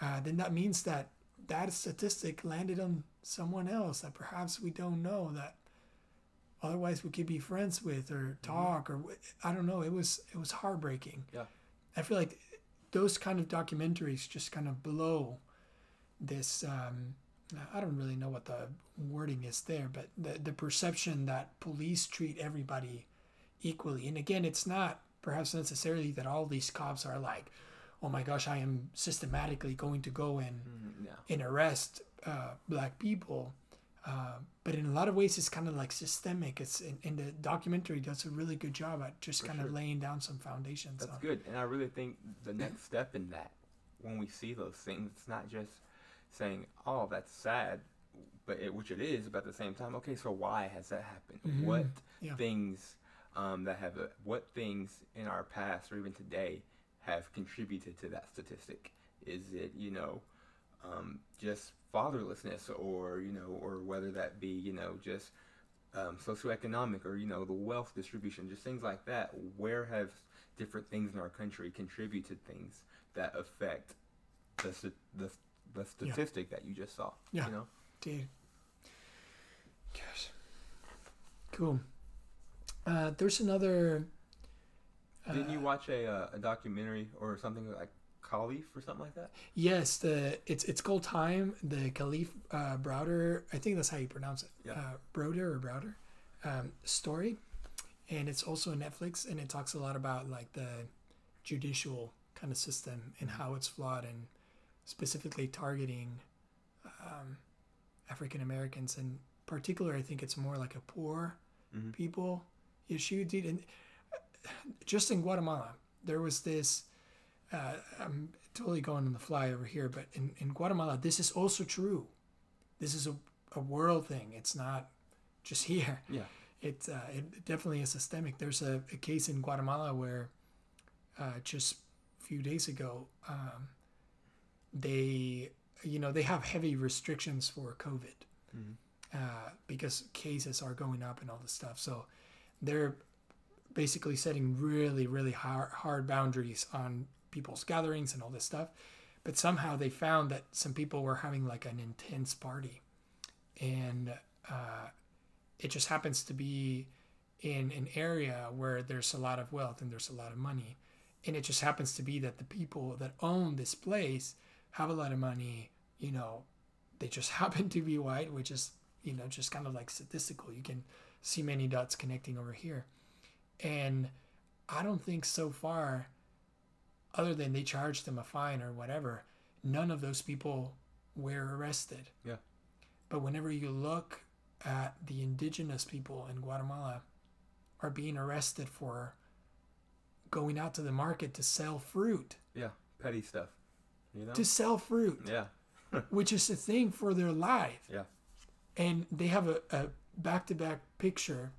[SPEAKER 1] uh, then that means that that statistic landed on someone else that perhaps we don't know that otherwise we could be friends with or talk or i don't know it was it was heartbreaking.
[SPEAKER 2] Yeah.
[SPEAKER 1] i feel like those kind of documentaries just kind of blow this um, i don't really know what the wording is there but the, the perception that police treat everybody equally. And again it's not perhaps necessarily that all these cops are like oh my gosh i am systematically going to go and
[SPEAKER 2] Mm, yeah.
[SPEAKER 1] and arrest uh, black people. Uh, but in a lot of ways, it's kind of like systemic. It's in, in the documentary does a really good job at just
[SPEAKER 2] For
[SPEAKER 1] kind
[SPEAKER 2] sure.
[SPEAKER 1] of laying down some foundations.
[SPEAKER 2] That's
[SPEAKER 1] on-
[SPEAKER 2] good, and I really think the next step in that, when we see those things, it's not just saying, "Oh, that's sad," but it, which it is. But at the same time, okay, so why has that happened?
[SPEAKER 1] Mhm,
[SPEAKER 2] What
[SPEAKER 1] yeah.
[SPEAKER 2] things um, that have uh, what things in our past or even today have contributed to that statistic? Is it you know um, just fatherlessness, or you know, or whether that be you know just um, socioeconomic or you know the wealth distribution, just things like that. Where have different things in our country contributed things that affect the the, the statistic that you just saw?
[SPEAKER 1] Yeah.
[SPEAKER 2] You know.
[SPEAKER 1] Dude. Gosh. Cool. Uh, there's another.
[SPEAKER 2] Didn't you watch a uh, a documentary or something like Kalief or something like that?
[SPEAKER 1] Yes, the it's it's called Time. The Kalief uh, Browder, I think that's how you pronounce it.
[SPEAKER 2] Yeah.
[SPEAKER 1] Uh, Broder or Browder, um, story, and it's also on Netflix, and it talks a lot about like the judicial kind of system and how it's flawed, and specifically targeting um, African Americans, and particular, I think it's more like a poor
[SPEAKER 2] Mhm.
[SPEAKER 1] people issue, dude. And just in Guatemala, there was this. Uh, I'm totally going on the fly over here, but in, in Guatemala, this is also true. This is a, a world thing. It's not just here.
[SPEAKER 2] Yeah.
[SPEAKER 1] It, uh, it definitely is systemic. There's a, a case in Guatemala where uh, just a few days ago, um, they, you know, they have heavy restrictions for COVID uh, because cases are going up and all this stuff. So they're basically setting really, really hard, hard boundaries on people's gatherings and all this stuff. But somehow they found that some people were having like an intense party. And uh, it just happens to be in an area where there's a lot of wealth and there's a lot of money. And it just happens to be that the people that own this place have a lot of money, you know, they just happen to be white, which is, you know, just kind of like statistical. You can see many dots connecting over here. And I don't think so far, other than they charged them a fine or whatever, none of those people were arrested.
[SPEAKER 2] Yeah.
[SPEAKER 1] But whenever you look at the indigenous people in Guatemala are being arrested for going out to the market to sell fruit,
[SPEAKER 2] Yeah. Petty stuff. You know.
[SPEAKER 1] to sell fruit,
[SPEAKER 2] yeah.
[SPEAKER 1] which is a thing for their life.
[SPEAKER 2] Yeah.
[SPEAKER 1] And they have a, a back-to-back picture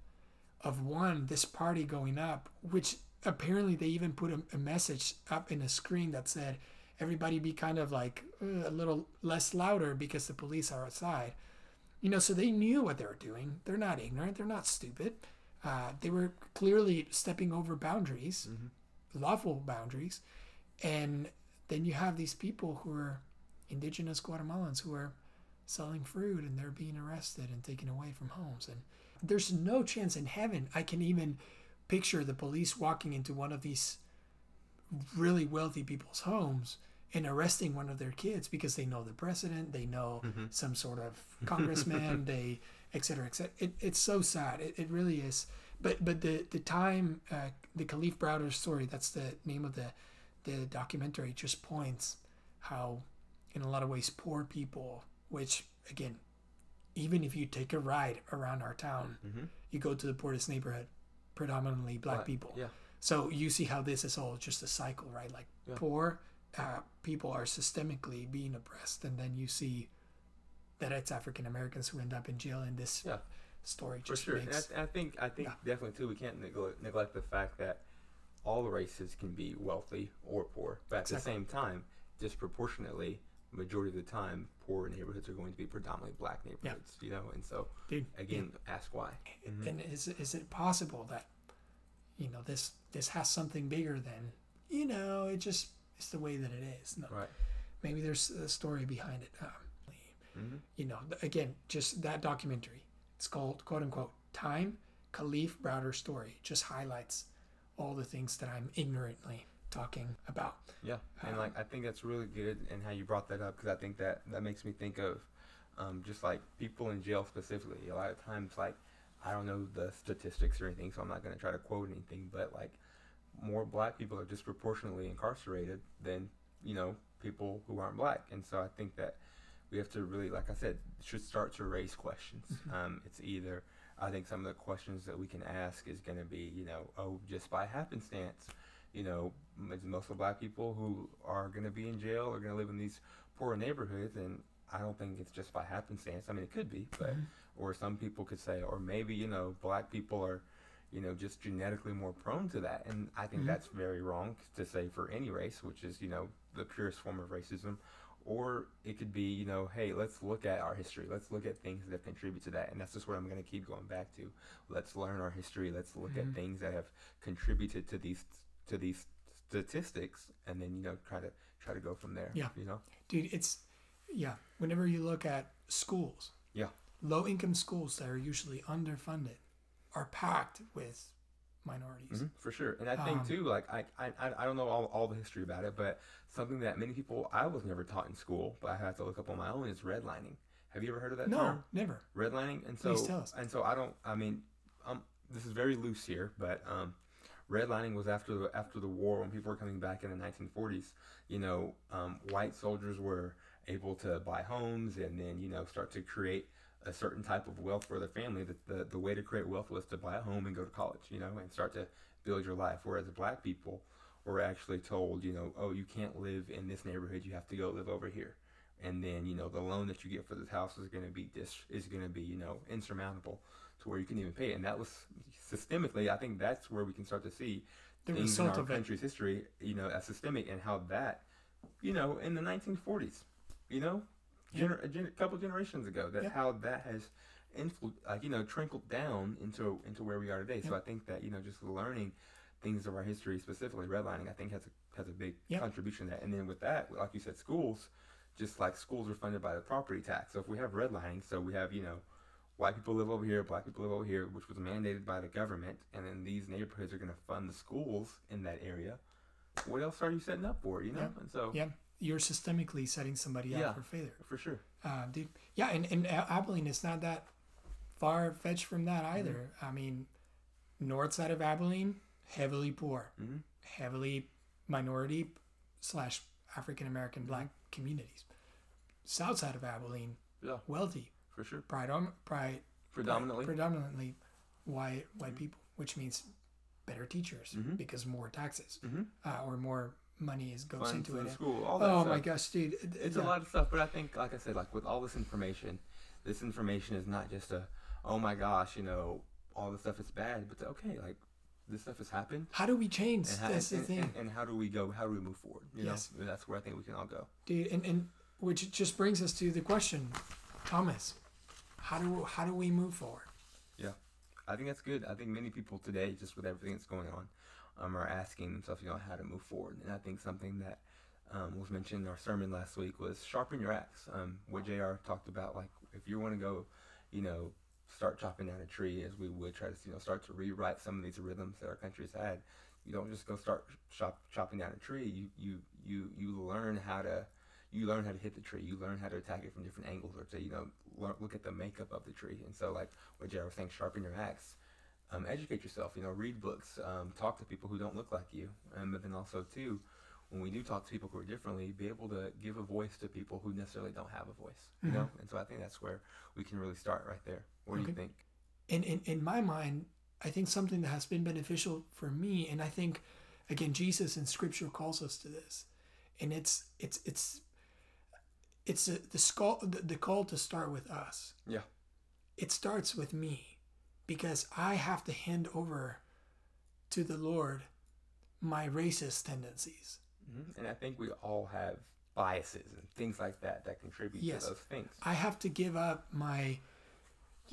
[SPEAKER 1] of one this party going up, which apparently they even put a, a message up in a screen that said, "Everybody be kind of like uh, a little less louder because the police are outside." You know, so they knew what they were doing. They're not ignorant. They're not stupid. Uh, they were clearly stepping over boundaries, lawful boundaries, and then you have these people who are indigenous Guatemalans who are selling fruit and they're being arrested and taken away from homes. And there's no chance in heaven I can even picture the police walking into one of these really wealthy people's homes and arresting one of their kids because they know the president, they know some sort of congressman, they et cetera, et cetera. It, it's so sad. It, it really is. But but the the time uh, the Kalief Browder story that's the name of the the documentary just points how in a lot of ways poor people which again even if you take a ride around our town you go to the poorest neighborhood predominantly black
[SPEAKER 2] Black,
[SPEAKER 1] people
[SPEAKER 2] yeah.
[SPEAKER 1] so you see how this is all just a cycle right like
[SPEAKER 2] Yeah.
[SPEAKER 1] poor uh, people are systemically being oppressed and then you see that it's african americans who end up in jail in this
[SPEAKER 2] Yeah.
[SPEAKER 1] story
[SPEAKER 2] For sure.
[SPEAKER 1] Makes
[SPEAKER 2] I, I think I think
[SPEAKER 1] Yeah.
[SPEAKER 2] definitely too we can't neglect, neglect the fact that all races can be wealthy or poor, but at the same time, disproportionately, majority of the time, poor neighborhoods are going to be predominantly black neighborhoods. You know, and so
[SPEAKER 1] dude
[SPEAKER 2] again, ask why.
[SPEAKER 1] and is is it possible that you know this this has something bigger than you know it just it's the way that it is no
[SPEAKER 2] Right.
[SPEAKER 1] maybe there's a story behind it um,
[SPEAKER 2] Mhm.
[SPEAKER 1] you know again just that documentary it's called quote unquote time kalief browder story just highlights all the things that i'm ignorantly talking about
[SPEAKER 2] Yeah, and
[SPEAKER 1] Um,
[SPEAKER 2] like I think that's really good, and how you brought that up because I think that that makes me think of um, just like people in jail specifically. A lot of times, like I don't know the statistics or anything, so I'm not going to try to quote anything, but like more black people are disproportionately incarcerated than you know people who aren't black, and so I think that we have to really, like I said, should start to raise questions. Um, it's either I think some of the questions that we can ask is going to be, you know, oh, just by happenstance, you know, it's mostly black people who are going to be in jail or going to live in these poor neighborhoods, and I don't think it's just by happenstance. I mean, it could be, but mm-hmm. or some people could say, or maybe you know, black people are, you know, just genetically more prone to that, and I think mm-hmm. that's very wrong to say for any race, which is you know the purest form of racism. Or it could be, you know, hey, let's look at our history. Let's look at things that have contributed to that. And that's just what I'm going to keep going back to. Let's learn our history. Let's look at mm-hmm. things that have contributed to these to these statistics, and then you know try to try to go from there.
[SPEAKER 1] Yeah.
[SPEAKER 2] You know.
[SPEAKER 1] dude it's yeah whenever you look at schools
[SPEAKER 2] Yeah.
[SPEAKER 1] low income schools that are usually underfunded are packed with minorities
[SPEAKER 2] Mhm, for sure. And I think
[SPEAKER 1] Um,
[SPEAKER 2] too, like I, I, I don't know all, all the history about it, but something that many people I was never taught in school, but I had to look up on my own is redlining. Have you ever heard of that
[SPEAKER 1] no
[SPEAKER 2] term?
[SPEAKER 1] never
[SPEAKER 2] redlining and so
[SPEAKER 1] Please tell us.
[SPEAKER 2] and so i don't i mean um this is very loose here but um redlining was after the after the war when people were coming back in the 1940s you know um, white soldiers were able to buy homes and then you know start to create a certain type of wealth for their family. That the the way to create wealth was to buy a home and go to college, you know, and start to build your life. Whereas black people were actually told, you know, oh, you can't live in this neighborhood. You have to go live over here. And then, you know, the loan that you get for this house is going to be dis- is going to be, you know, insurmountable to where you can even pay it. And that was systemically, I think that's where we can start to see
[SPEAKER 1] The
[SPEAKER 2] things in our
[SPEAKER 1] of it.
[SPEAKER 2] country's history, you know, as systemic and how that, you know, in the 1940s, you know, gener- a gen- couple generations ago, that
[SPEAKER 1] Yeah.
[SPEAKER 2] how that has influ- like you know trickled down into into where we are today. So I think that you know just learning things of our history, specifically redlining, I think has a has a big
[SPEAKER 1] Yeah.
[SPEAKER 2] contribution to that. And then with that, like you said, schools, just like schools are funded by the property tax. So if we have redlining, so we have you know white people live over here, black people live over here, which was mandated by the government, and then these neighborhoods are going to fund the schools in that area. What else are you setting up for? You know,
[SPEAKER 1] Yeah.
[SPEAKER 2] and so
[SPEAKER 1] Yeah, you're systemically setting somebody
[SPEAKER 2] Yeah.
[SPEAKER 1] up for failure.
[SPEAKER 2] for sure.
[SPEAKER 1] uh, dude. Yeah, and, and Abilene is not that far fetched from that either. I mean, north side of Abilene, heavily poor,
[SPEAKER 2] Mhm.
[SPEAKER 1] heavily minority slash African American black communities. South side of Abilene,
[SPEAKER 2] Yeah,
[SPEAKER 1] wealthy,
[SPEAKER 2] for sure.
[SPEAKER 1] predom- pri-
[SPEAKER 2] Predominantly.
[SPEAKER 1] predominantly white white people, which means better teachers
[SPEAKER 2] Mhm.
[SPEAKER 1] because more taxes
[SPEAKER 2] mm-hmm.
[SPEAKER 1] uh, or more money is goes
[SPEAKER 2] Funds
[SPEAKER 1] into it.
[SPEAKER 2] school, all that
[SPEAKER 1] Oh
[SPEAKER 2] stuff.
[SPEAKER 1] my gosh, dude!
[SPEAKER 2] It's
[SPEAKER 1] yeah.
[SPEAKER 2] a lot of stuff, but I think, like I said, like with all this information, this information is not just a, oh my gosh, you know, all this stuff is bad, but okay, like this stuff has happened,
[SPEAKER 1] How do we change?
[SPEAKER 2] and how,
[SPEAKER 1] That's the thing.
[SPEAKER 2] and, and how do we go? How do we move forward? You
[SPEAKER 1] Yes.
[SPEAKER 2] know, that's where I think we can all go.
[SPEAKER 1] dude and, and which just brings us to the question thomas how do how do we move forward Yeah,
[SPEAKER 2] I think that's good. I think many people today, just with everything that's going on, um, are asking themselves, you know, how to move forward. And I think something that um, was mentioned in our sermon last week was sharpen your axe. Um, what Jr. talked about, like if you want to go, you know, start chopping down a tree, as we would try to, you know, start to rewrite some of these rhythms that our country's had. You don't just go start chop, chopping down a tree. You you you you learn how to. You learn how to hit the tree. You learn how to attack it from different angles, or to you know, learn, look at the makeup of the tree. And so, like what Jared was saying, sharpen your axe um, educate yourself. You know, read books, um, talk to people who don't look like you, um, but then also too, when we do talk to people who are differently, be able to give a voice to people who necessarily don't have a voice. You know, and so I think that's where we can really start right there. What do you think?
[SPEAKER 1] in, in in my mind i think something that has been beneficial for me and i think again jesus in scripture calls us to this and it's it's it's it's a, the, skull, the the call to start with us
[SPEAKER 2] Yeah.
[SPEAKER 1] it starts with me because i have to hand over to the lord my racist tendencies
[SPEAKER 2] hmm And I think we all have biases and things like that that contribute
[SPEAKER 1] Yes.
[SPEAKER 2] to those things.
[SPEAKER 1] I have to give up my,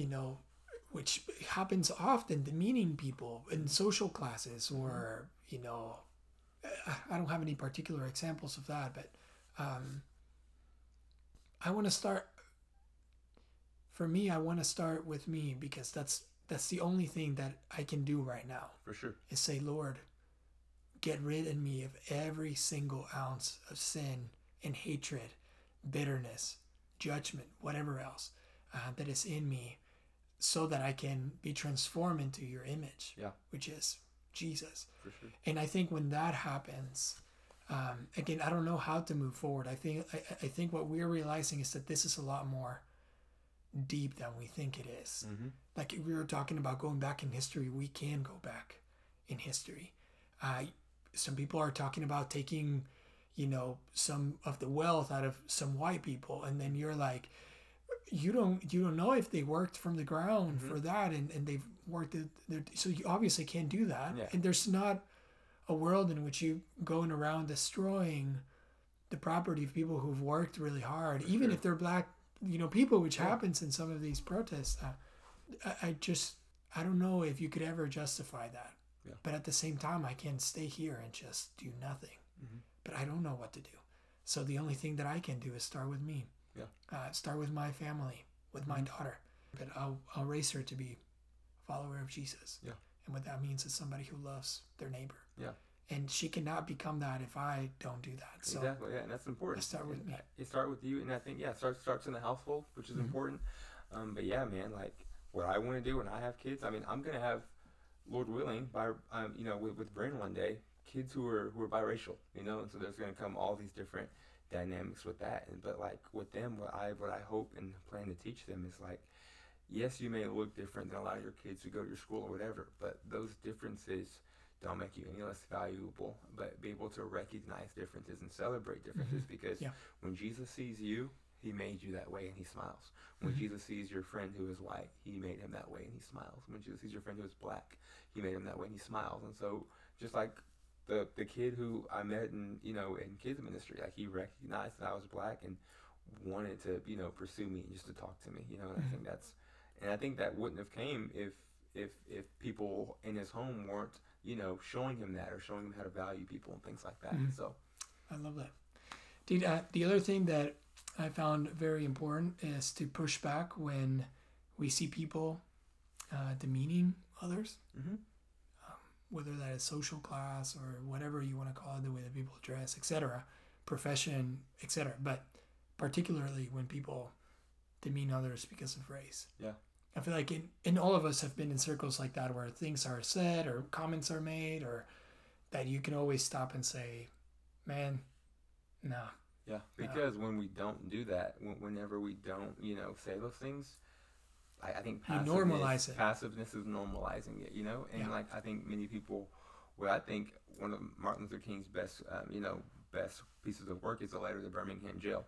[SPEAKER 1] you know, which happens often, demeaning people in social classes or, you know, I- I don't have any particular examples of that, but um, I want to start. For me, I want to start with me because that's that's the only thing that I can do right now
[SPEAKER 2] For sure.
[SPEAKER 1] is say, Lord, get rid in me of every single ounce of sin and hatred, bitterness, judgment, whatever else uh, that is in me, so that I can be transformed into your image,
[SPEAKER 2] Yeah.
[SPEAKER 1] which is Jesus.
[SPEAKER 2] For sure.
[SPEAKER 1] And I think when that happens, um, again, I don't know how to move forward. I think I, I think what we're realizing is that this is a lot more deep than we think it is
[SPEAKER 2] Mm-hmm.
[SPEAKER 1] like we were talking about going back in history we can go back in history uh, some people are talking about taking you know some of the wealth out of some white people and then you're like you don't you don't know if they worked from the ground
[SPEAKER 2] Mm-hmm.
[SPEAKER 1] for that and, and they've worked it so you obviously can't do that
[SPEAKER 2] Yeah.
[SPEAKER 1] and there's not a world in which you going around destroying the property of people who've worked really hard even
[SPEAKER 2] sure.
[SPEAKER 1] if they're black you know people which
[SPEAKER 2] Yeah.
[SPEAKER 1] happens in some of these protests uh, I, I just I don't know if you could ever justify that.
[SPEAKER 2] Yeah.
[SPEAKER 1] But at the same time, I can't stay here and just do nothing.
[SPEAKER 2] Mhm.
[SPEAKER 1] But I don't know what to do. So the only thing that I can do is start with me.
[SPEAKER 2] Yeah.
[SPEAKER 1] Uh, start with my family, with my daughter. But I'll I'll raise her to be a follower of Jesus.
[SPEAKER 2] Yeah.
[SPEAKER 1] And what that means is somebody who loves their neighbor.
[SPEAKER 2] Yeah.
[SPEAKER 1] And she cannot become that if I don't do that. So
[SPEAKER 2] exactly. Yeah, and that's important.
[SPEAKER 1] start with
[SPEAKER 2] And
[SPEAKER 1] me.
[SPEAKER 2] You start with you, and I think yeah, it starts starts in the household, which is
[SPEAKER 1] Mhm.
[SPEAKER 2] important. Um, but yeah, man, like what I want to do when I have kids. I mean, I'm gonna have, Lord willing, by um, you know, with with Bryn one day, kids who are who are biracial, you know, and so there's gonna come all these different dynamics with that. And but like with them, what I what I hope and plan to teach them is like, yes, you may look different than a lot of your kids who go to your school or whatever, but those differences don't make you any less valuable. But be able to recognize differences and celebrate differences because
[SPEAKER 1] Yeah.
[SPEAKER 2] when Jesus sees you, he made you that way and he smiles. When
[SPEAKER 1] Mhm.
[SPEAKER 2] Jesus sees your friend who is white, he made him that way and he smiles. When Jesus sees your friend who is black, he made him that way and he smiles. And so just like the the kid who I met in you know in kids ministry, like he recognized that I was black and wanted to you know pursue me and just to talk to me, you know. And
[SPEAKER 1] Mhm.
[SPEAKER 2] I think that's and I think that wouldn't have came if if if people in his home weren't you know showing him that or showing him how to value people and things like that.
[SPEAKER 1] Mhm.
[SPEAKER 2] So
[SPEAKER 1] I love that. Dude, uh, the other thing that I found very important is to push back when we see people uh, demeaning others,
[SPEAKER 2] mhm.
[SPEAKER 1] whether that is social class or whatever you want to call it, the way that people dress, etc., profession, etc. But particularly when people demean others because of race.
[SPEAKER 2] Yeah.
[SPEAKER 1] I feel like in, in all of us have been in circles like that where things are said or comments are made or that you can always stop and say, man, nah.
[SPEAKER 2] Yeah, because when we don't do that, whenever we don't, you know, say those things, I, I think
[SPEAKER 1] You
[SPEAKER 2] passiveness,
[SPEAKER 1] normalize it.
[SPEAKER 2] passiveness is normalizing it, you know, and
[SPEAKER 1] Yeah.
[SPEAKER 2] like I think many people, what I think one of Martin Luther King's best, um, you know, best pieces of work is the letter to Birmingham jail,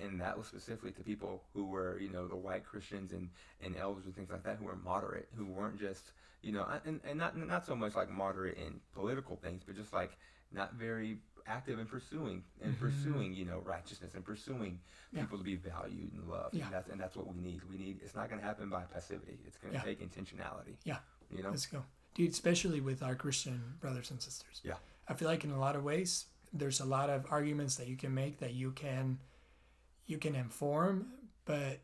[SPEAKER 2] and that was specifically to people who were, you know, the white Christians and and elders and things like that who were moderate, who weren't just, you know, and and not not so much like moderate in political things, but just like not very active in pursuing and
[SPEAKER 1] Mhm.
[SPEAKER 2] pursuing you know righteousness and pursuing
[SPEAKER 1] Yeah.
[SPEAKER 2] people to be valued and loved
[SPEAKER 1] Yeah.
[SPEAKER 2] and that's and that's what we need we need it's not going to happen by passivity it's going to
[SPEAKER 1] Yeah.
[SPEAKER 2] take intentionality
[SPEAKER 1] Yeah.
[SPEAKER 2] you know
[SPEAKER 1] Let's go. Dude, especially with our Christian brothers and sisters.
[SPEAKER 2] Yeah.
[SPEAKER 1] I feel like in a lot of ways, there's a lot of arguments that you can make that you can you can inform, but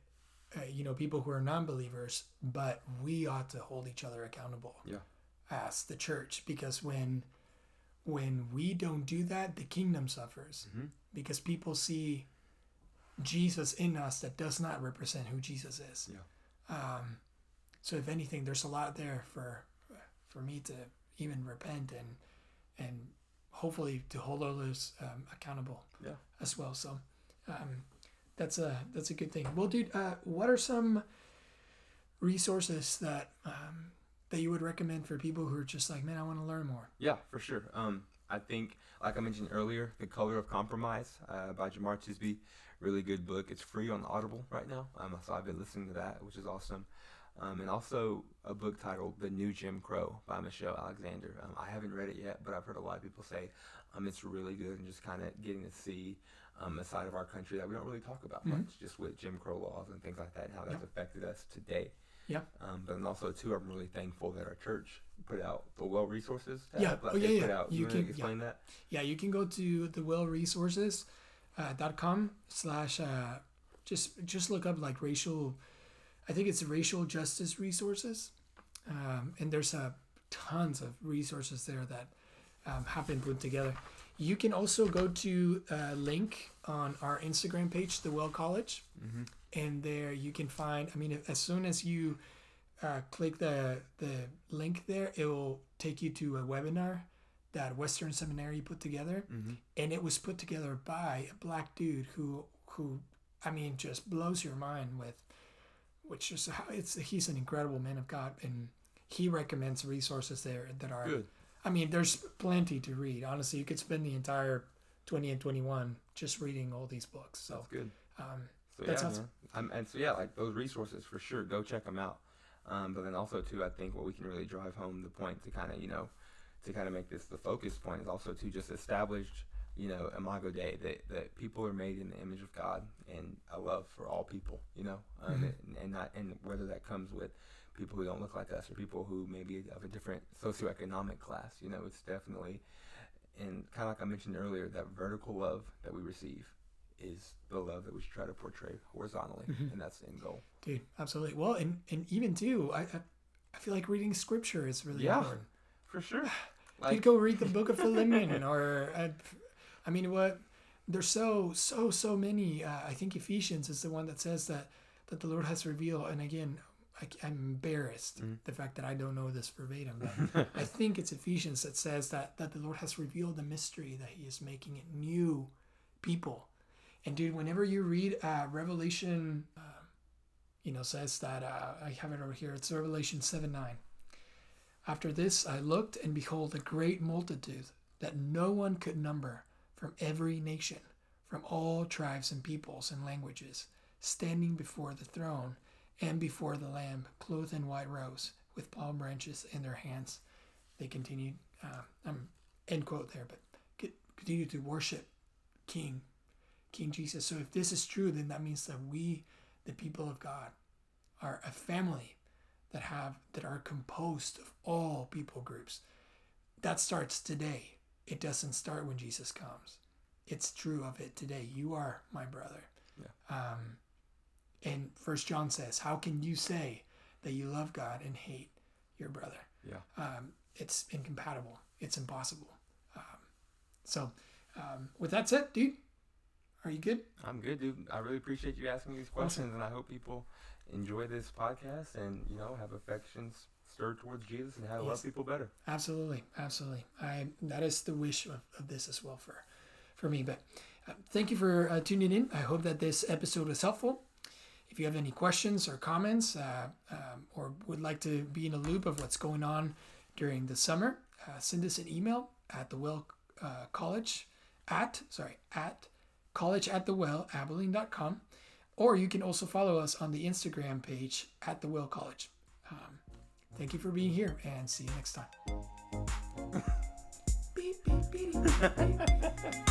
[SPEAKER 1] uh, you know, people who are non-believers, but we ought to hold each other accountable.
[SPEAKER 2] Yeah.
[SPEAKER 1] As the church because when when we don't do that, the kingdom suffers
[SPEAKER 2] Mhm.
[SPEAKER 1] because people see Jesus in us that does not represent who Jesus is.
[SPEAKER 2] Yeah.
[SPEAKER 1] Um, so if anything, there's a lot there for for me to even repent and and hopefully to hold others um, accountable.
[SPEAKER 2] Yeah.
[SPEAKER 1] As well. So um, that's a that's a good thing. Well, dude, uh, what are some resources that um, that you would recommend for people who are just like, man, I want to learn more?
[SPEAKER 2] yeah for sure um i think like i mentioned earlier the color of compromise uh, by jemar tisby really good book it's free on audible right now um, so i've been listening to that which is awesome um, and also a book titled The New Jim Crow by Michelle Alexander. Um, I haven't read it yet, but I've heard a lot of people say um, it's really good and just kind of getting to see um, a side of our country that we don't really talk about
[SPEAKER 1] Mhm.
[SPEAKER 2] much, just with Jim Crow laws and things like that and how that's
[SPEAKER 1] Yeah.
[SPEAKER 2] affected us today.
[SPEAKER 1] Yeah.
[SPEAKER 2] Um, but then also, too, I'm really thankful that our church put out the well resources.
[SPEAKER 1] Yeah. Oh, yeah,
[SPEAKER 2] put
[SPEAKER 1] yeah.
[SPEAKER 2] Out.
[SPEAKER 1] You
[SPEAKER 2] You,
[SPEAKER 1] can-
[SPEAKER 2] explain that?
[SPEAKER 1] Yeah, you can go to the wellresources uh, dot com slash uh, just just look up like racial I think it's racial justice resources. Um, and there's uh, tons of resources there that um, have been put together. You can also go to a link on our Instagram page, The Well College,
[SPEAKER 2] Mm-hmm.
[SPEAKER 1] and there you can find. I mean, as soon as you uh, click the the link there, it will take you to a webinar that Western Seminary put together,
[SPEAKER 2] Mm-hmm.
[SPEAKER 1] and it was put together by a black dude who who I mean just blows your mind with which is how it's he's an incredible man of God and he recommends resources there that are
[SPEAKER 2] Good.
[SPEAKER 1] I mean there's plenty to read honestly you could spend the entire 20 and 21 just reading all these books so
[SPEAKER 2] That's good.
[SPEAKER 1] um,
[SPEAKER 2] So
[SPEAKER 1] That
[SPEAKER 2] yeah,
[SPEAKER 1] sounds-.
[SPEAKER 2] Um, and so yeah, like those resources for sure. Go check them out. Um, but then also too, I think what we can really drive home the point to kind of you know, to kind of make this the focus point is also to just establish you know Imago Dei that that people are made in the image of God and a love for all people. You know, um,
[SPEAKER 1] Mhm.
[SPEAKER 2] and, and not and whether that comes with people who don't look like us or people who may be of a different socioeconomic class. You know, it's definitely and kind of like I mentioned earlier, that vertical love that we receive is the love that we should try to portray horizontally,
[SPEAKER 1] Mhm.
[SPEAKER 2] and that's the end goal.
[SPEAKER 1] dude absolutely well and and even too I I, I feel like reading scripture is really
[SPEAKER 2] Yeah.
[SPEAKER 1] important
[SPEAKER 2] For sure.
[SPEAKER 1] You'd go read the book of Philemon, or uh, I mean, what? There's so so so many. Uh, I think Ephesians is the one that says that that the Lord has revealed. And again, I, am embarrassed
[SPEAKER 2] Mhm.
[SPEAKER 1] the fact that I don't know this verbatim, but I think it's Ephesians that says that that the Lord has revealed the mystery that He is making it new people. And dude, whenever you read uh, Revelation, uh, you know, says that uh, I have it over here. It's Revelation seven nine. After this, I looked, and behold, a great multitude that no one could number from every nation, from all tribes and peoples and languages, standing before the throne and before the Lamb, clothed in white robes, with palm branches in their hands. They continued, uh, um, end quote there, but continue to worship King, King Jesus. So if this is true, then that means that we, the people of God, are a family that have that are composed of all people groups. That starts today. It doesn't start when Jesus comes. It's true of it today. You are my brother.
[SPEAKER 2] Yeah.
[SPEAKER 1] Um, and First John says, "How can you say that you love God and hate your brother?"
[SPEAKER 2] Yeah.
[SPEAKER 1] Um, it's incompatible. It's impossible. Um, so, um, with that said, dude, are you good?
[SPEAKER 2] I'm good, dude. I really appreciate you asking these questions, awesome. and I hope people enjoy this podcast and you know have affections stirred towards Jesus and how to yes. love people better.
[SPEAKER 1] Absolutely, absolutely. I that is the wish of, of this as well for for me. But uh, thank you for uh, tuning in. I hope that this episode was helpful. If you have any questions or comments, uh, um, or would like to be in a loop of what's going on during the summer, uh, send us an email at the Well uh, College at sorry at college at the well abilene.com or you can also follow us on the Instagram page at the Well College. Thank you for being here and see you next time. beep, beep, beep,